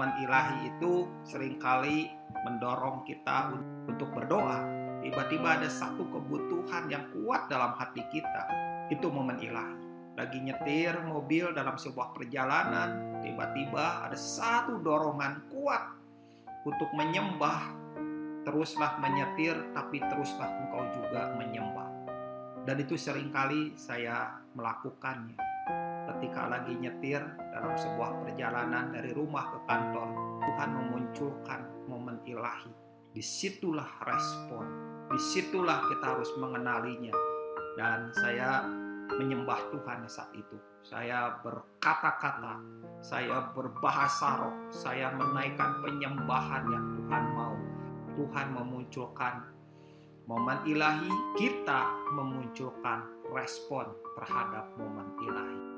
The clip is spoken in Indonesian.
momen ilahi itu sering kali mendorong kita untuk berdoa. Tiba-tiba ada satu kebutuhan yang kuat dalam hati kita. Itu momen ilahi. Lagi nyetir mobil dalam sebuah perjalanan, tiba-tiba ada satu dorongan kuat untuk menyembah. Teruslah menyetir, tapi teruslah engkau juga menyembah. Dan itu sering kali saya melakukannya ketika lagi nyetir dalam sebuah perjalanan dari rumah ke kantor, Tuhan memunculkan momen ilahi. Di situlah respon, di situlah kita harus mengenalinya. Dan saya menyembah Tuhan saat itu. Saya berkata-kata, saya berbahasa roh, saya menaikkan penyembahan yang Tuhan mau. Tuhan memunculkan momen ilahi, kita memunculkan respon terhadap momen ilahi.